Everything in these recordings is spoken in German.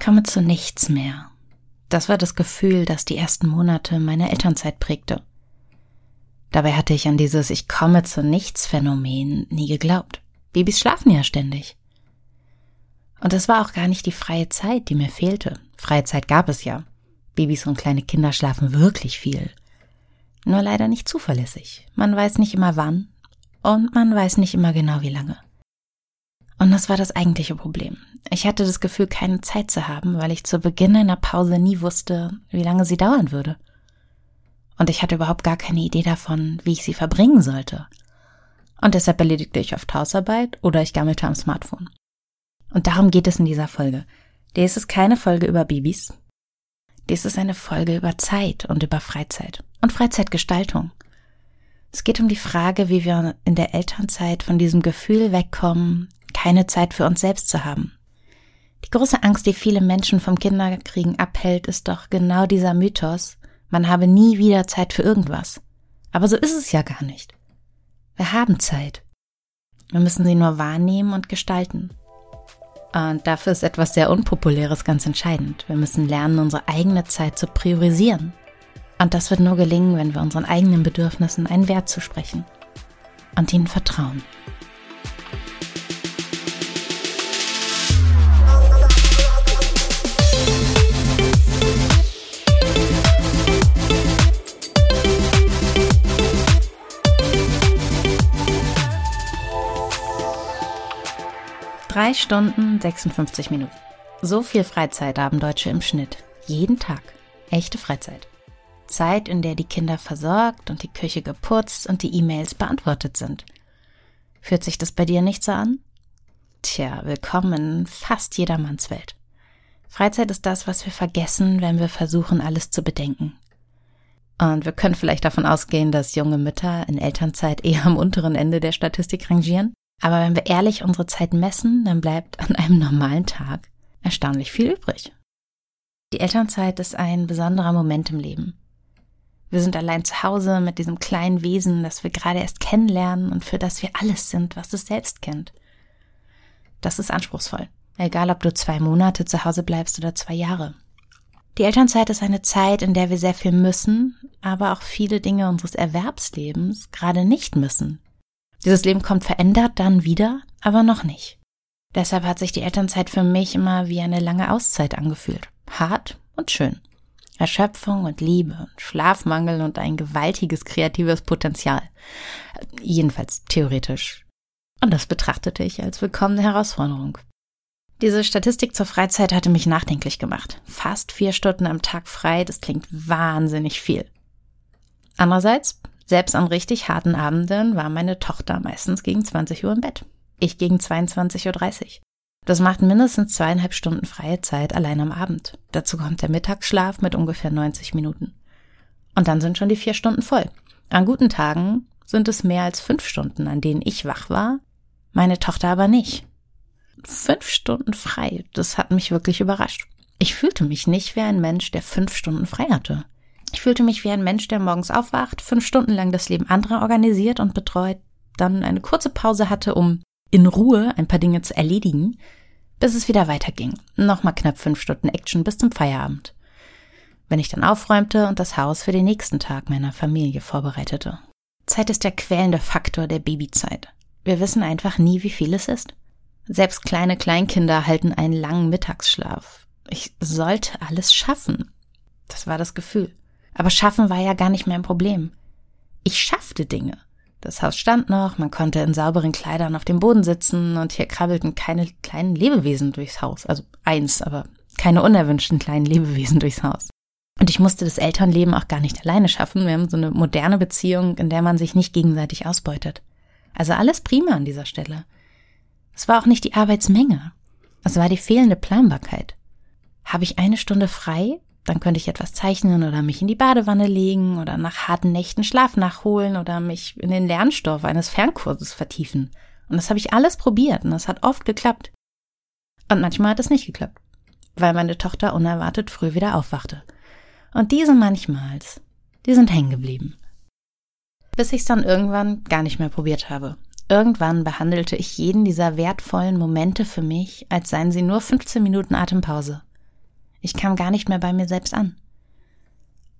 komme zu nichts mehr. Das war das Gefühl, das die ersten Monate meiner Elternzeit prägte. Dabei hatte ich an dieses Ich komme zu nichts Phänomen nie geglaubt. Babys schlafen ja ständig. Und es war auch gar nicht die freie Zeit, die mir fehlte. Freie Zeit gab es ja. Babys und kleine Kinder schlafen wirklich viel. Nur leider nicht zuverlässig. Man weiß nicht immer wann und man weiß nicht immer genau wie lange. Und das war das eigentliche Problem. Ich hatte das Gefühl, keine Zeit zu haben, weil ich zu Beginn einer Pause nie wusste, wie lange sie dauern würde. Und ich hatte überhaupt gar keine Idee davon, wie ich sie verbringen sollte. Und deshalb erledigte ich oft Hausarbeit oder ich gammelte am Smartphone. Und darum geht es in dieser Folge. Dies ist keine Folge über Babys. Dies ist eine Folge über Zeit und über Freizeit und Freizeitgestaltung. Es geht um die Frage, wie wir in der Elternzeit von diesem Gefühl wegkommen, keine Zeit für uns selbst zu haben. Die große Angst, die viele Menschen vom Kinderkriegen abhält, ist doch genau dieser Mythos, man habe nie wieder Zeit für irgendwas. Aber so ist es ja gar nicht. Wir haben Zeit. Wir müssen sie nur wahrnehmen und gestalten. Und dafür ist etwas sehr Unpopuläres ganz entscheidend. Wir müssen lernen, unsere eigene Zeit zu priorisieren. Und das wird nur gelingen, wenn wir unseren eigenen Bedürfnissen einen Wert zu sprechen und ihnen vertrauen. Drei Stunden 56 Minuten. So viel Freizeit haben Deutsche im Schnitt. Jeden Tag. Echte Freizeit. Zeit, in der die Kinder versorgt und die Küche geputzt und die E-Mails beantwortet sind. Fühlt sich das bei dir nicht so an? Tja, willkommen in fast jedermanns Welt. Freizeit ist das, was wir vergessen, wenn wir versuchen, alles zu bedenken. Und wir können vielleicht davon ausgehen, dass junge Mütter in Elternzeit eher am unteren Ende der Statistik rangieren. Aber wenn wir ehrlich unsere Zeit messen, dann bleibt an einem normalen Tag erstaunlich viel übrig. Die Elternzeit ist ein besonderer Moment im Leben. Wir sind allein zu Hause mit diesem kleinen Wesen, das wir gerade erst kennenlernen und für das wir alles sind, was es selbst kennt. Das ist anspruchsvoll. Egal, ob du zwei Monate zu Hause bleibst oder zwei Jahre. Die Elternzeit ist eine Zeit, in der wir sehr viel müssen, aber auch viele Dinge unseres Erwerbslebens gerade nicht müssen. Dieses Leben kommt verändert dann wieder, aber noch nicht. Deshalb hat sich die Elternzeit für mich immer wie eine lange Auszeit angefühlt. Hart und schön. Erschöpfung und Liebe und Schlafmangel und ein gewaltiges kreatives Potenzial. Jedenfalls theoretisch. Und das betrachtete ich als willkommene Herausforderung. Diese Statistik zur Freizeit hatte mich nachdenklich gemacht. Fast vier Stunden am Tag frei, das klingt wahnsinnig viel. Andererseits selbst an richtig harten Abenden war meine Tochter meistens gegen 20 Uhr im Bett. Ich gegen 22.30 Uhr. Das macht mindestens zweieinhalb Stunden freie Zeit allein am Abend. Dazu kommt der Mittagsschlaf mit ungefähr 90 Minuten. Und dann sind schon die vier Stunden voll. An guten Tagen sind es mehr als fünf Stunden, an denen ich wach war, meine Tochter aber nicht. Fünf Stunden frei, das hat mich wirklich überrascht. Ich fühlte mich nicht wie ein Mensch, der fünf Stunden frei hatte. Ich fühlte mich wie ein Mensch, der morgens aufwacht, fünf Stunden lang das Leben anderer organisiert und betreut, dann eine kurze Pause hatte, um in Ruhe ein paar Dinge zu erledigen, bis es wieder weiterging. Nochmal knapp fünf Stunden Action bis zum Feierabend. Wenn ich dann aufräumte und das Haus für den nächsten Tag meiner Familie vorbereitete. Zeit ist der quälende Faktor der Babyzeit. Wir wissen einfach nie, wie viel es ist. Selbst kleine Kleinkinder halten einen langen Mittagsschlaf. Ich sollte alles schaffen. Das war das Gefühl. Aber schaffen war ja gar nicht mein Problem. Ich schaffte Dinge. Das Haus stand noch, man konnte in sauberen Kleidern auf dem Boden sitzen und hier krabbelten keine kleinen Lebewesen durchs Haus. Also eins, aber keine unerwünschten kleinen Lebewesen durchs Haus. Und ich musste das Elternleben auch gar nicht alleine schaffen. Wir haben so eine moderne Beziehung, in der man sich nicht gegenseitig ausbeutet. Also alles prima an dieser Stelle. Es war auch nicht die Arbeitsmenge. Es war die fehlende Planbarkeit. Habe ich eine Stunde frei, dann könnte ich etwas zeichnen oder mich in die Badewanne legen oder nach harten Nächten Schlaf nachholen oder mich in den Lernstoff eines Fernkurses vertiefen. Und das habe ich alles probiert und das hat oft geklappt. Und manchmal hat es nicht geklappt, weil meine Tochter unerwartet früh wieder aufwachte. Und diese manchmals, die sind hängen geblieben. Bis ich es dann irgendwann gar nicht mehr probiert habe. Irgendwann behandelte ich jeden dieser wertvollen Momente für mich, als seien sie nur 15 Minuten Atempause. Ich kam gar nicht mehr bei mir selbst an.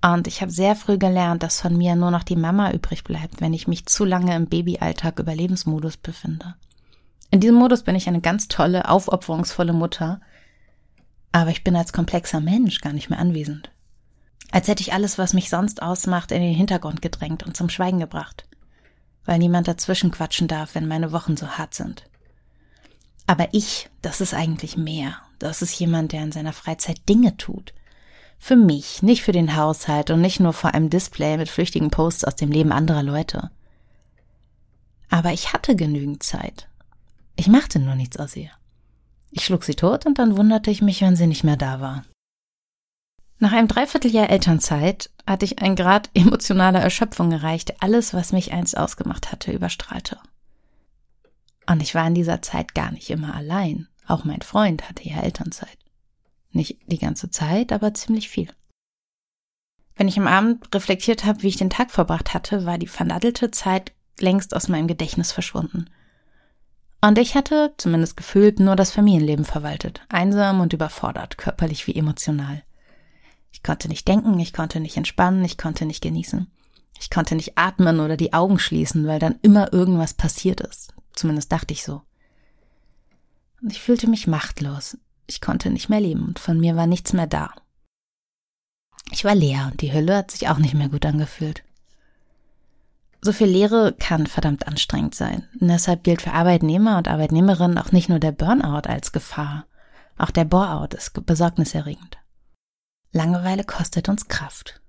Und ich habe sehr früh gelernt, dass von mir nur noch die Mama übrig bleibt, wenn ich mich zu lange im Babyalltag Überlebensmodus befinde. In diesem Modus bin ich eine ganz tolle, aufopferungsvolle Mutter, aber ich bin als komplexer Mensch gar nicht mehr anwesend. Als hätte ich alles, was mich sonst ausmacht, in den Hintergrund gedrängt und zum Schweigen gebracht, weil niemand dazwischen quatschen darf, wenn meine Wochen so hart sind. Aber ich, das ist eigentlich mehr. Das ist jemand, der in seiner Freizeit Dinge tut, für mich, nicht für den Haushalt und nicht nur vor einem Display mit flüchtigen Posts aus dem Leben anderer Leute. Aber ich hatte genügend Zeit. Ich machte nur nichts aus ihr. Ich schlug sie tot und dann wunderte ich mich, wenn sie nicht mehr da war. Nach einem Dreivierteljahr Elternzeit hatte ich einen Grad emotionaler Erschöpfung erreicht, der alles, was mich einst ausgemacht hatte, überstrahlte. Und ich war in dieser Zeit gar nicht immer allein. Auch mein Freund hatte ja Elternzeit. Nicht die ganze Zeit, aber ziemlich viel. Wenn ich am Abend reflektiert habe, wie ich den Tag verbracht hatte, war die vernadelte Zeit längst aus meinem Gedächtnis verschwunden. Und ich hatte, zumindest gefühlt, nur das Familienleben verwaltet, einsam und überfordert, körperlich wie emotional. Ich konnte nicht denken, ich konnte nicht entspannen, ich konnte nicht genießen. Ich konnte nicht atmen oder die Augen schließen, weil dann immer irgendwas passiert ist. Zumindest dachte ich so. Und ich fühlte mich machtlos, ich konnte nicht mehr leben und von mir war nichts mehr da. Ich war leer und die Hülle hat sich auch nicht mehr gut angefühlt. So viel Leere kann verdammt anstrengend sein. Und deshalb gilt für Arbeitnehmer und Arbeitnehmerinnen auch nicht nur der Burnout als Gefahr. Auch der Boreout ist besorgniserregend. Langeweile kostet uns Kraft.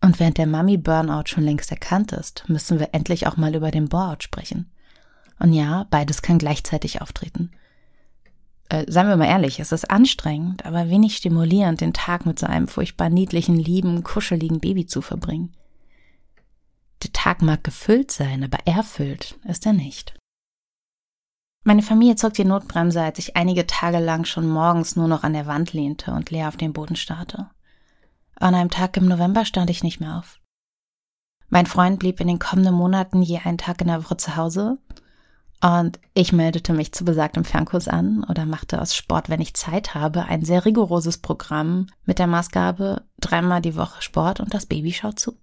Und während der Mami Burnout schon längst erkannt ist, müssen wir endlich auch mal über den Boreout sprechen. Und ja, beides kann gleichzeitig auftreten äh, seien wir mal ehrlich, es ist anstrengend, aber wenig stimulierend, den Tag mit so einem furchtbar niedlichen, lieben, kuscheligen Baby zu verbringen. Der Tag mag gefüllt sein, aber erfüllt ist er nicht. Meine Familie zog die Notbremse, als ich einige Tage lang schon morgens nur noch an der Wand lehnte und leer auf den Boden starrte. An einem Tag im November stand ich nicht mehr auf. Mein Freund blieb in den kommenden Monaten je einen Tag in der Woche zu Hause und ich meldete mich zu besagtem Fernkurs an oder machte aus Sport, wenn ich Zeit habe, ein sehr rigoroses Programm mit der Maßgabe dreimal die Woche Sport und das Baby schaut zu.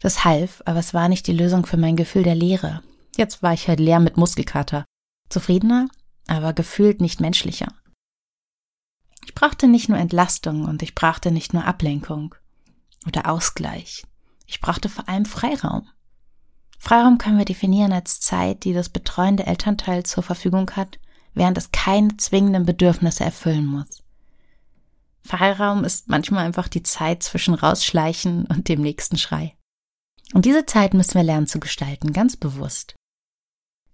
Das half, aber es war nicht die Lösung für mein Gefühl der Leere. Jetzt war ich halt leer mit Muskelkater. Zufriedener, aber gefühlt nicht menschlicher. Ich brauchte nicht nur Entlastung und ich brauchte nicht nur Ablenkung oder Ausgleich. Ich brauchte vor allem Freiraum. Freiraum können wir definieren als Zeit, die das betreuende Elternteil zur Verfügung hat, während es keine zwingenden Bedürfnisse erfüllen muss. Freiraum ist manchmal einfach die Zeit zwischen Rausschleichen und dem nächsten Schrei. Und diese Zeit müssen wir lernen zu gestalten, ganz bewusst.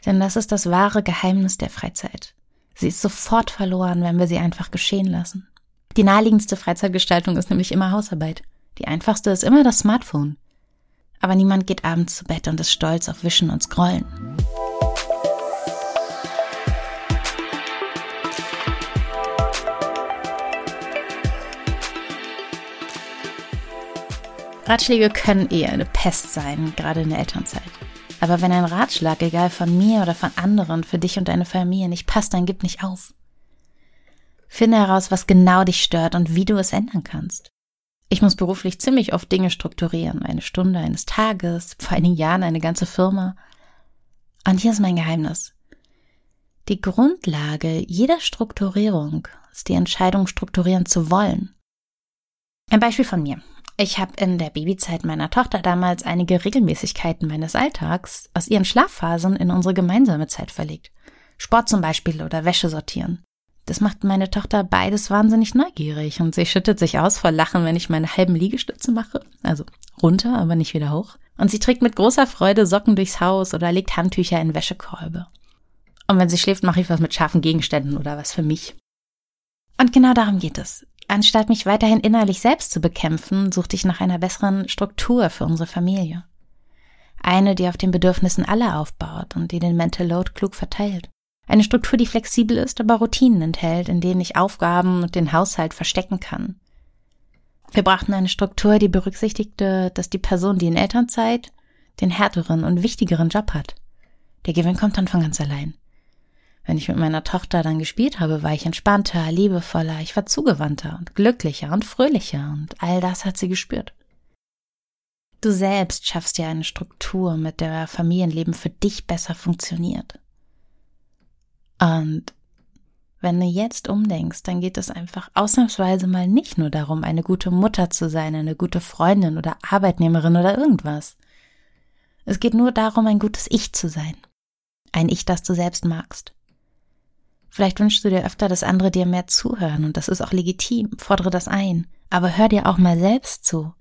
Denn das ist das wahre Geheimnis der Freizeit. Sie ist sofort verloren, wenn wir sie einfach geschehen lassen. Die naheliegendste Freizeitgestaltung ist nämlich immer Hausarbeit. Die einfachste ist immer das Smartphone. Aber niemand geht abends zu Bett und ist stolz auf Wischen und Scrollen. Ratschläge können eher eine Pest sein, gerade in der Elternzeit. Aber wenn ein Ratschlag, egal von mir oder von anderen, für dich und deine Familie nicht passt, dann gib nicht auf. Finde heraus, was genau dich stört und wie du es ändern kannst. Ich muss beruflich ziemlich oft Dinge strukturieren. Eine Stunde eines Tages, vor einigen Jahren eine ganze Firma. Und hier ist mein Geheimnis. Die Grundlage jeder Strukturierung ist die Entscheidung, strukturieren zu wollen. Ein Beispiel von mir. Ich habe in der Babyzeit meiner Tochter damals einige Regelmäßigkeiten meines Alltags aus ihren Schlafphasen in unsere gemeinsame Zeit verlegt. Sport zum Beispiel oder Wäsche sortieren. Das macht meine Tochter beides wahnsinnig neugierig und sie schüttet sich aus vor Lachen, wenn ich meine halben Liegestütze mache. Also runter, aber nicht wieder hoch. Und sie trägt mit großer Freude Socken durchs Haus oder legt Handtücher in Wäschekolbe. Und wenn sie schläft, mache ich was mit scharfen Gegenständen oder was für mich. Und genau darum geht es. Anstatt mich weiterhin innerlich selbst zu bekämpfen, suchte ich nach einer besseren Struktur für unsere Familie. Eine, die auf den Bedürfnissen aller aufbaut und die den Mental Load klug verteilt. Eine Struktur, die flexibel ist, aber Routinen enthält, in denen ich Aufgaben und den Haushalt verstecken kann. Wir brachten eine Struktur, die berücksichtigte, dass die Person, die in Elternzeit den härteren und wichtigeren Job hat. Der Gewinn kommt dann von ganz allein. Wenn ich mit meiner Tochter dann gespielt habe, war ich entspannter, liebevoller, ich war zugewandter und glücklicher und fröhlicher und all das hat sie gespürt. Du selbst schaffst dir eine Struktur, mit der Familienleben für dich besser funktioniert. Und wenn du jetzt umdenkst, dann geht es einfach ausnahmsweise mal nicht nur darum, eine gute Mutter zu sein, eine gute Freundin oder Arbeitnehmerin oder irgendwas. Es geht nur darum, ein gutes Ich zu sein. Ein Ich, das du selbst magst. Vielleicht wünschst du dir öfter, dass andere dir mehr zuhören und das ist auch legitim, fordere das ein, aber hör dir auch mal selbst zu.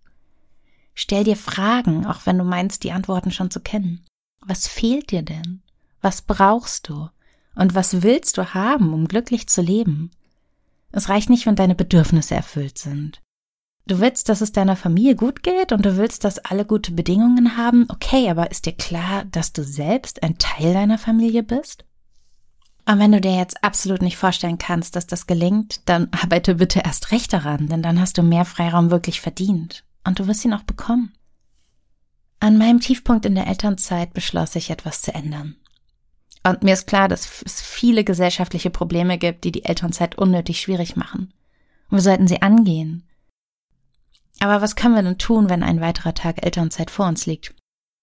Stell dir Fragen, auch wenn du meinst, die Antworten schon zu kennen. Was fehlt dir denn? Was brauchst du? Und was willst du haben, um glücklich zu leben? Es reicht nicht, wenn deine Bedürfnisse erfüllt sind. Du willst, dass es deiner Familie gut geht und du willst, dass alle gute Bedingungen haben. Okay, aber ist dir klar, dass du selbst ein Teil deiner Familie bist? Und wenn du dir jetzt absolut nicht vorstellen kannst, dass das gelingt, dann arbeite bitte erst recht daran, denn dann hast du mehr Freiraum wirklich verdient. Und du wirst ihn auch bekommen. An meinem Tiefpunkt in der Elternzeit beschloss ich, etwas zu ändern. Und mir ist klar, dass es viele gesellschaftliche Probleme gibt, die die Elternzeit unnötig schwierig machen. Und wir sollten sie angehen. Aber was können wir denn tun, wenn ein weiterer Tag Elternzeit vor uns liegt?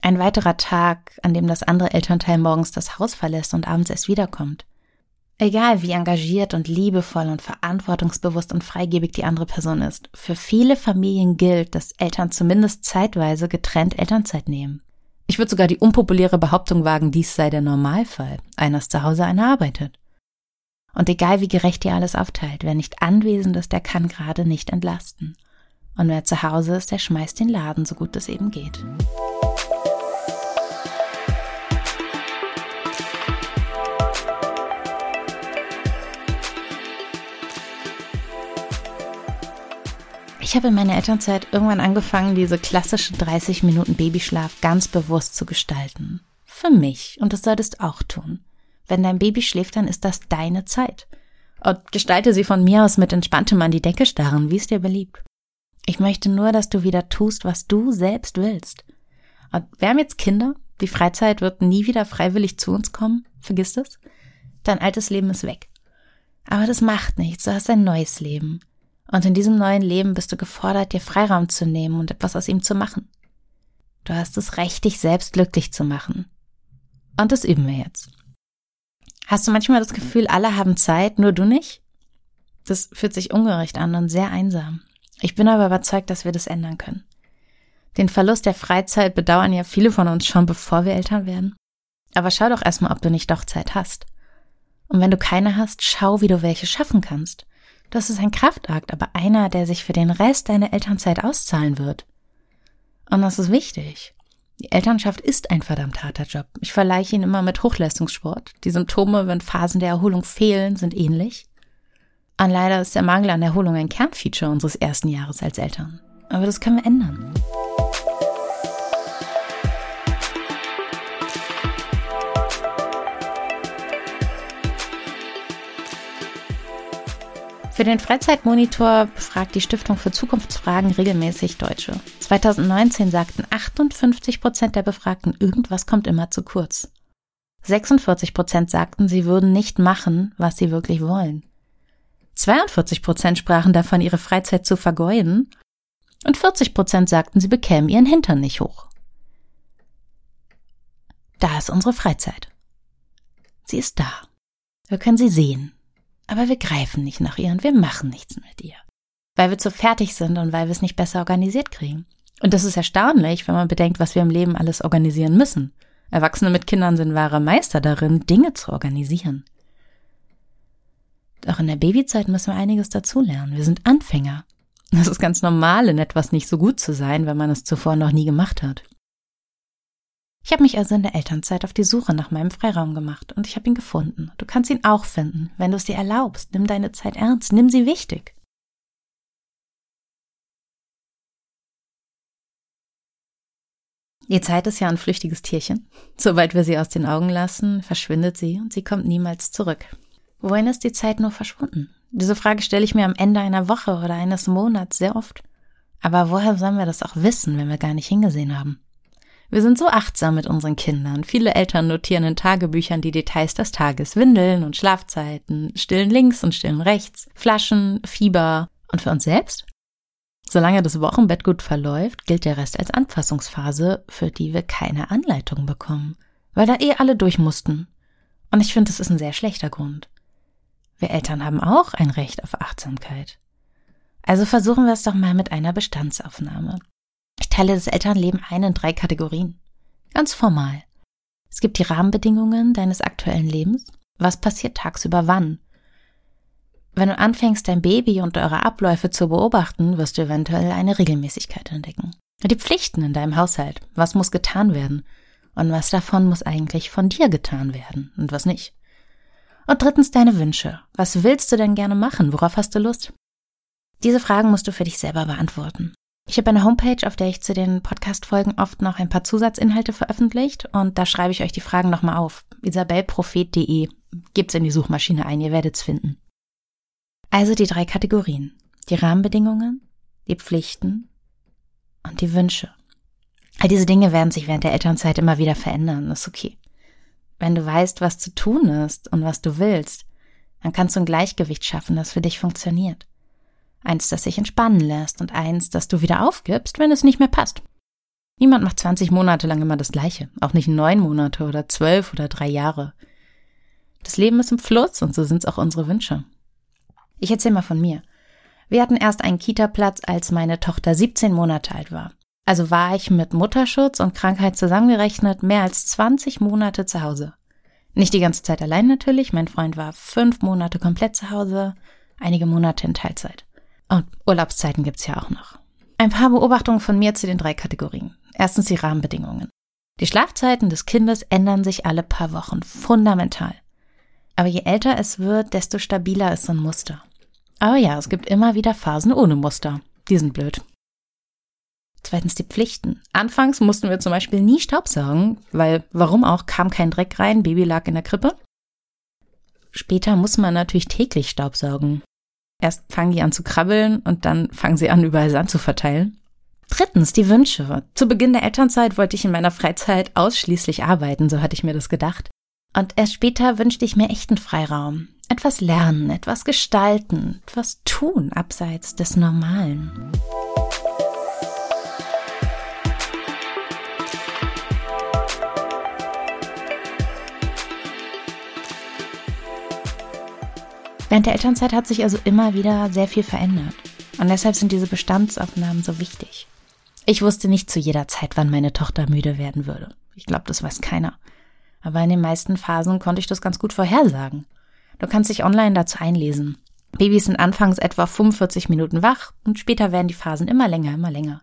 Ein weiterer Tag, an dem das andere Elternteil morgens das Haus verlässt und abends erst wiederkommt. Egal wie engagiert und liebevoll und verantwortungsbewusst und freigebig die andere Person ist, für viele Familien gilt, dass Eltern zumindest zeitweise getrennt Elternzeit nehmen. Ich würde sogar die unpopuläre Behauptung wagen, dies sei der Normalfall. Einer ist zu Hause, einer arbeitet. Und egal wie gerecht ihr alles aufteilt, wer nicht anwesend ist, der kann gerade nicht entlasten. Und wer zu Hause ist, der schmeißt den Laden, so gut es eben geht. Ich habe in meiner Elternzeit irgendwann angefangen, diese klassischen 30 Minuten Babyschlaf ganz bewusst zu gestalten. Für mich. Und das solltest auch tun. Wenn dein Baby schläft, dann ist das deine Zeit. Und gestalte sie von mir aus mit entspanntem an die Decke starren, wie es dir beliebt. Ich möchte nur, dass du wieder tust, was du selbst willst. Und wir haben jetzt Kinder, die Freizeit wird nie wieder freiwillig zu uns kommen, vergiss das. Dein altes Leben ist weg. Aber das macht nichts, du hast ein neues Leben. Und in diesem neuen Leben bist du gefordert, dir Freiraum zu nehmen und etwas aus ihm zu machen. Du hast das Recht, dich selbst glücklich zu machen. Und das üben wir jetzt. Hast du manchmal das Gefühl, alle haben Zeit, nur du nicht? Das fühlt sich ungerecht an und sehr einsam. Ich bin aber überzeugt, dass wir das ändern können. Den Verlust der Freizeit bedauern ja viele von uns schon, bevor wir Eltern werden. Aber schau doch erstmal, ob du nicht doch Zeit hast. Und wenn du keine hast, schau, wie du welche schaffen kannst. Das ist ein Kraftakt, aber einer, der sich für den Rest deiner Elternzeit auszahlen wird. Und das ist wichtig. Die Elternschaft ist ein verdammt harter Job. Ich vergleiche ihn immer mit Hochleistungssport. Die Symptome, wenn Phasen der Erholung fehlen, sind ähnlich. Und leider ist der Mangel an Erholung ein Kernfeature unseres ersten Jahres als Eltern. Aber das können wir ändern. Für den Freizeitmonitor befragt die Stiftung für Zukunftsfragen regelmäßig Deutsche. 2019 sagten 58 Prozent der Befragten, irgendwas kommt immer zu kurz. 46 Prozent sagten, sie würden nicht machen, was sie wirklich wollen. 42 Prozent sprachen davon, ihre Freizeit zu vergeuden und 40 Prozent sagten, sie bekämen ihren Hintern nicht hoch. Da ist unsere Freizeit. Sie ist da. Wir können sie sehen. Aber wir greifen nicht nach ihr und wir machen nichts mit ihr. Weil wir zu fertig sind und weil wir es nicht besser organisiert kriegen. Und das ist erstaunlich, wenn man bedenkt, was wir im Leben alles organisieren müssen. Erwachsene mit Kindern sind wahre Meister darin, Dinge zu organisieren. Doch in der Babyzeit müssen wir einiges dazulernen. Wir sind Anfänger. Das ist ganz normal, in etwas nicht so gut zu sein, wenn man es zuvor noch nie gemacht hat. Ich habe mich also in der Elternzeit auf die Suche nach meinem Freiraum gemacht und ich habe ihn gefunden. Du kannst ihn auch finden, wenn du es dir erlaubst. Nimm deine Zeit ernst, nimm sie wichtig. Die Zeit ist ja ein flüchtiges Tierchen. Sobald wir sie aus den Augen lassen, verschwindet sie und sie kommt niemals zurück. Wohin ist die Zeit nur verschwunden? Diese Frage stelle ich mir am Ende einer Woche oder eines Monats sehr oft. Aber woher sollen wir das auch wissen, wenn wir gar nicht hingesehen haben? Wir sind so achtsam mit unseren Kindern. Viele Eltern notieren in Tagebüchern die Details des Tages, Windeln und Schlafzeiten, stillen links und stillen rechts, Flaschen, Fieber. Und für uns selbst? Solange das Wochenbett gut verläuft, gilt der Rest als Anpassungsphase, für die wir keine Anleitung bekommen, weil da eh alle durch mussten. Und ich finde, das ist ein sehr schlechter Grund. Wir Eltern haben auch ein Recht auf Achtsamkeit. Also versuchen wir es doch mal mit einer Bestandsaufnahme. Ich teile das Elternleben ein in drei Kategorien. Ganz formal. Es gibt die Rahmenbedingungen deines aktuellen Lebens. Was passiert tagsüber wann? Wenn du anfängst, dein Baby und eure Abläufe zu beobachten, wirst du eventuell eine Regelmäßigkeit entdecken. Die Pflichten in deinem Haushalt. Was muss getan werden? Und was davon muss eigentlich von dir getan werden und was nicht? Und drittens deine Wünsche. Was willst du denn gerne machen? Worauf hast du Lust? Diese Fragen musst du für dich selber beantworten. Ich habe eine Homepage, auf der ich zu den Podcast-Folgen oft noch ein paar Zusatzinhalte veröffentlicht und da schreibe ich euch die Fragen nochmal auf. isabelprophet.de. Gebt's in die Suchmaschine ein, ihr werdet's finden. Also die drei Kategorien. Die Rahmenbedingungen, die Pflichten und die Wünsche. All diese Dinge werden sich während der Elternzeit immer wieder verändern, ist okay. Wenn du weißt, was zu tun ist und was du willst, dann kannst du ein Gleichgewicht schaffen, das für dich funktioniert. Eins, das sich entspannen lässt und eins, das du wieder aufgibst, wenn es nicht mehr passt. Niemand macht 20 Monate lang immer das Gleiche, auch nicht neun Monate oder zwölf oder drei Jahre. Das Leben ist im Fluss und so sind es auch unsere Wünsche. Ich erzähle mal von mir. Wir hatten erst einen Kita-Platz, als meine Tochter 17 Monate alt war. Also war ich mit Mutterschutz und Krankheit zusammengerechnet mehr als 20 Monate zu Hause. Nicht die ganze Zeit allein natürlich, mein Freund war fünf Monate komplett zu Hause, einige Monate in Teilzeit. Und Urlaubszeiten gibt's ja auch noch. Ein paar Beobachtungen von mir zu den drei Kategorien. Erstens die Rahmenbedingungen. Die Schlafzeiten des Kindes ändern sich alle paar Wochen fundamental. Aber je älter es wird, desto stabiler ist so ein Muster. Aber ja, es gibt immer wieder Phasen ohne Muster. Die sind blöd. Zweitens die Pflichten. Anfangs mussten wir zum Beispiel nie Staubsaugen, weil warum auch kam kein Dreck rein, Baby lag in der Krippe. Später muss man natürlich täglich Staubsaugen. Erst fangen die an zu krabbeln und dann fangen sie an, überall Sand zu verteilen. Drittens, die Wünsche. Zu Beginn der Elternzeit wollte ich in meiner Freizeit ausschließlich arbeiten, so hatte ich mir das gedacht. Und erst später wünschte ich mir echten Freiraum. Etwas lernen, etwas gestalten, etwas tun abseits des Normalen. Während der Elternzeit hat sich also immer wieder sehr viel verändert. Und deshalb sind diese Bestandsaufnahmen so wichtig. Ich wusste nicht zu jeder Zeit, wann meine Tochter müde werden würde. Ich glaube, das weiß keiner. Aber in den meisten Phasen konnte ich das ganz gut vorhersagen. Du kannst dich online dazu einlesen. Babys sind anfangs etwa 45 Minuten wach und später werden die Phasen immer länger, immer länger.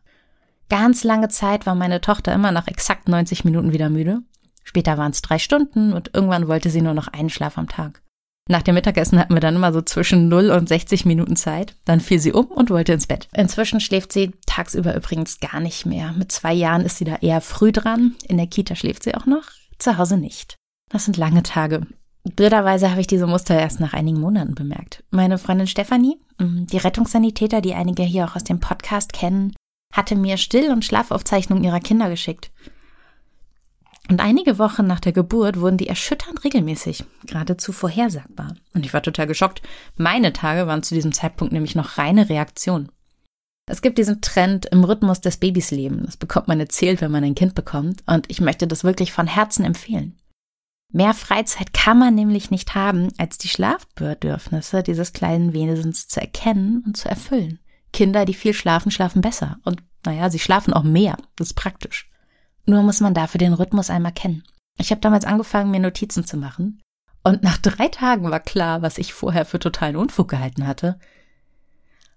Ganz lange Zeit war meine Tochter immer nach exakt 90 Minuten wieder müde. Später waren es drei Stunden und irgendwann wollte sie nur noch einen Schlaf am Tag. Nach dem Mittagessen hatten wir dann immer so zwischen 0 und 60 Minuten Zeit. Dann fiel sie um und wollte ins Bett. Inzwischen schläft sie tagsüber übrigens gar nicht mehr. Mit zwei Jahren ist sie da eher früh dran. In der Kita schläft sie auch noch, zu Hause nicht. Das sind lange Tage. Blöderweise habe ich diese Muster erst nach einigen Monaten bemerkt. Meine Freundin Stefanie, mm, die Rettungssanitäter, die einige hier auch aus dem Podcast kennen, hatte mir Still- und Schlafaufzeichnungen ihrer Kinder geschickt. Und einige Wochen nach der Geburt wurden die erschütternd regelmäßig, geradezu vorhersagbar. Und ich war total geschockt. Meine Tage waren zu diesem Zeitpunkt nämlich noch reine Reaktion. Es gibt diesen Trend im Rhythmus des Babys leben. Das bekommt man erzählt, wenn man ein Kind bekommt. Und ich möchte das wirklich von Herzen empfehlen. Mehr Freizeit kann man nämlich nicht haben, als die Schlafbedürfnisse dieses kleinen Wesens zu erkennen und zu erfüllen. Kinder, die viel schlafen, schlafen besser. Und naja, sie schlafen auch mehr. Das ist praktisch. Nur muss man dafür den Rhythmus einmal kennen. Ich habe damals angefangen, mir Notizen zu machen. Und nach drei Tagen war klar, was ich vorher für totalen Unfug gehalten hatte.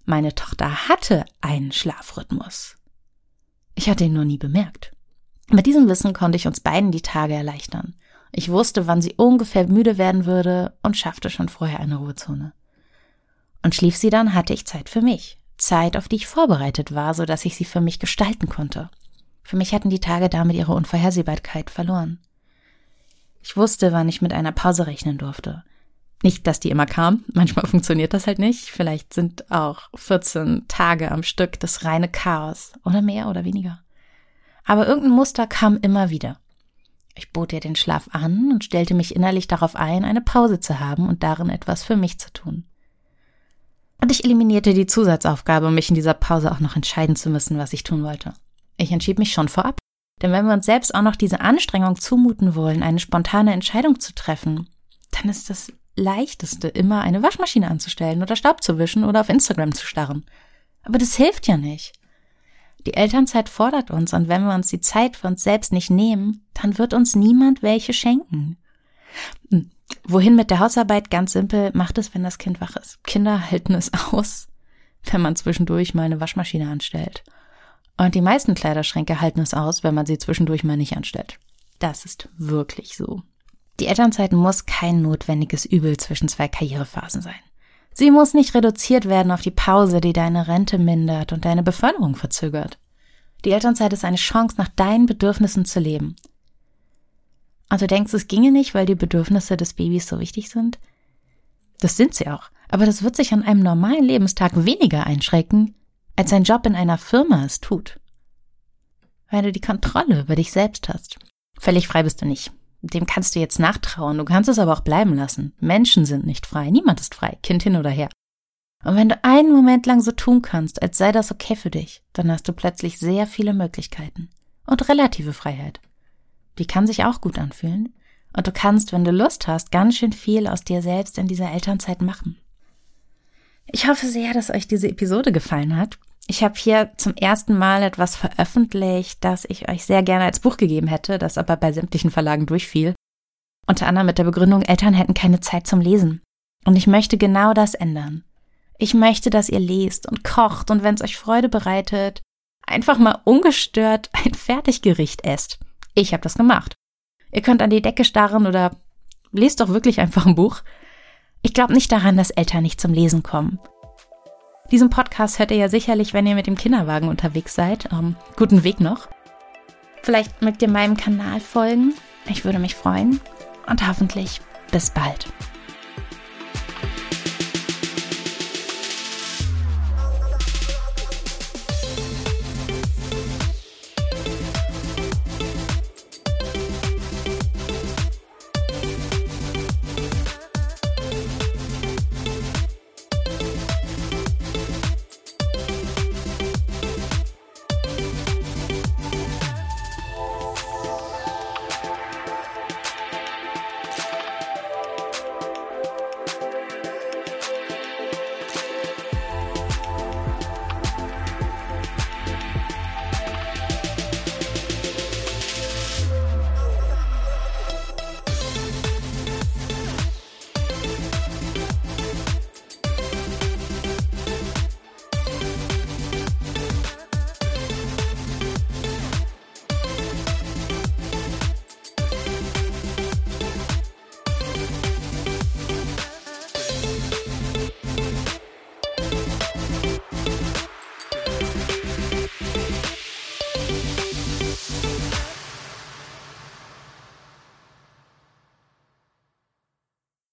Meine Tochter hatte einen Schlafrhythmus. Ich hatte ihn nur nie bemerkt. Mit diesem Wissen konnte ich uns beiden die Tage erleichtern. Ich wusste, wann sie ungefähr müde werden würde und schaffte schon vorher eine Ruhezone. Und schlief sie dann, hatte ich Zeit für mich. Zeit, auf die ich vorbereitet war, so dass ich sie für mich gestalten konnte. Für mich hatten die Tage damit ihre Unvorhersehbarkeit verloren. Ich wusste, wann ich mit einer Pause rechnen durfte. Nicht, dass die immer kam, manchmal funktioniert das halt nicht. Vielleicht sind auch 14 Tage am Stück das reine Chaos oder mehr oder weniger. aber irgendein Muster kam immer wieder. Ich bot ihr den Schlaf an und stellte mich innerlich darauf ein, eine Pause zu haben und darin etwas für mich zu tun. Und ich eliminierte die Zusatzaufgabe, mich in dieser Pause auch noch entscheiden zu müssen, was ich tun wollte. Ich entschied mich schon vorab. Denn wenn wir uns selbst auch noch diese Anstrengung zumuten wollen, eine spontane Entscheidung zu treffen, dann ist das leichteste immer eine Waschmaschine anzustellen oder Staub zu wischen oder auf Instagram zu starren. Aber das hilft ja nicht. Die Elternzeit fordert uns und wenn wir uns die Zeit für uns selbst nicht nehmen, dann wird uns niemand welche schenken. Hm. Wohin mit der Hausarbeit? Ganz simpel, macht es, wenn das Kind wach ist. Kinder halten es aus, wenn man zwischendurch mal eine Waschmaschine anstellt. Und die meisten Kleiderschränke halten es aus, wenn man sie zwischendurch mal nicht anstellt. Das ist wirklich so. Die Elternzeit muss kein notwendiges Übel zwischen zwei Karrierephasen sein. Sie muss nicht reduziert werden auf die Pause, die deine Rente mindert und deine Beförderung verzögert. Die Elternzeit ist eine Chance, nach deinen Bedürfnissen zu leben. Und du denkst, es ginge nicht, weil die Bedürfnisse des Babys so wichtig sind? Das sind sie auch. Aber das wird sich an einem normalen Lebenstag weniger einschränken, als ein Job in einer Firma es tut. Weil du die Kontrolle über dich selbst hast. Völlig frei bist du nicht. Dem kannst du jetzt nachtrauen, du kannst es aber auch bleiben lassen. Menschen sind nicht frei, niemand ist frei, Kind hin oder her. Und wenn du einen Moment lang so tun kannst, als sei das okay für dich, dann hast du plötzlich sehr viele Möglichkeiten und relative Freiheit. Die kann sich auch gut anfühlen. Und du kannst, wenn du Lust hast, ganz schön viel aus dir selbst in dieser Elternzeit machen. Ich hoffe sehr, dass euch diese Episode gefallen hat. Ich habe hier zum ersten Mal etwas veröffentlicht, das ich euch sehr gerne als Buch gegeben hätte, das aber bei sämtlichen Verlagen durchfiel. Unter anderem mit der Begründung, Eltern hätten keine Zeit zum Lesen. Und ich möchte genau das ändern. Ich möchte, dass ihr lest und kocht und wenn es euch Freude bereitet, einfach mal ungestört ein Fertiggericht esst. Ich habe das gemacht. Ihr könnt an die Decke starren oder lest doch wirklich einfach ein Buch. Ich glaube nicht daran, dass Eltern nicht zum Lesen kommen. Diesen Podcast hört ihr ja sicherlich, wenn ihr mit dem Kinderwagen unterwegs seid. Ähm, guten Weg noch. Vielleicht mögt ihr meinem Kanal folgen. Ich würde mich freuen. Und hoffentlich bis bald.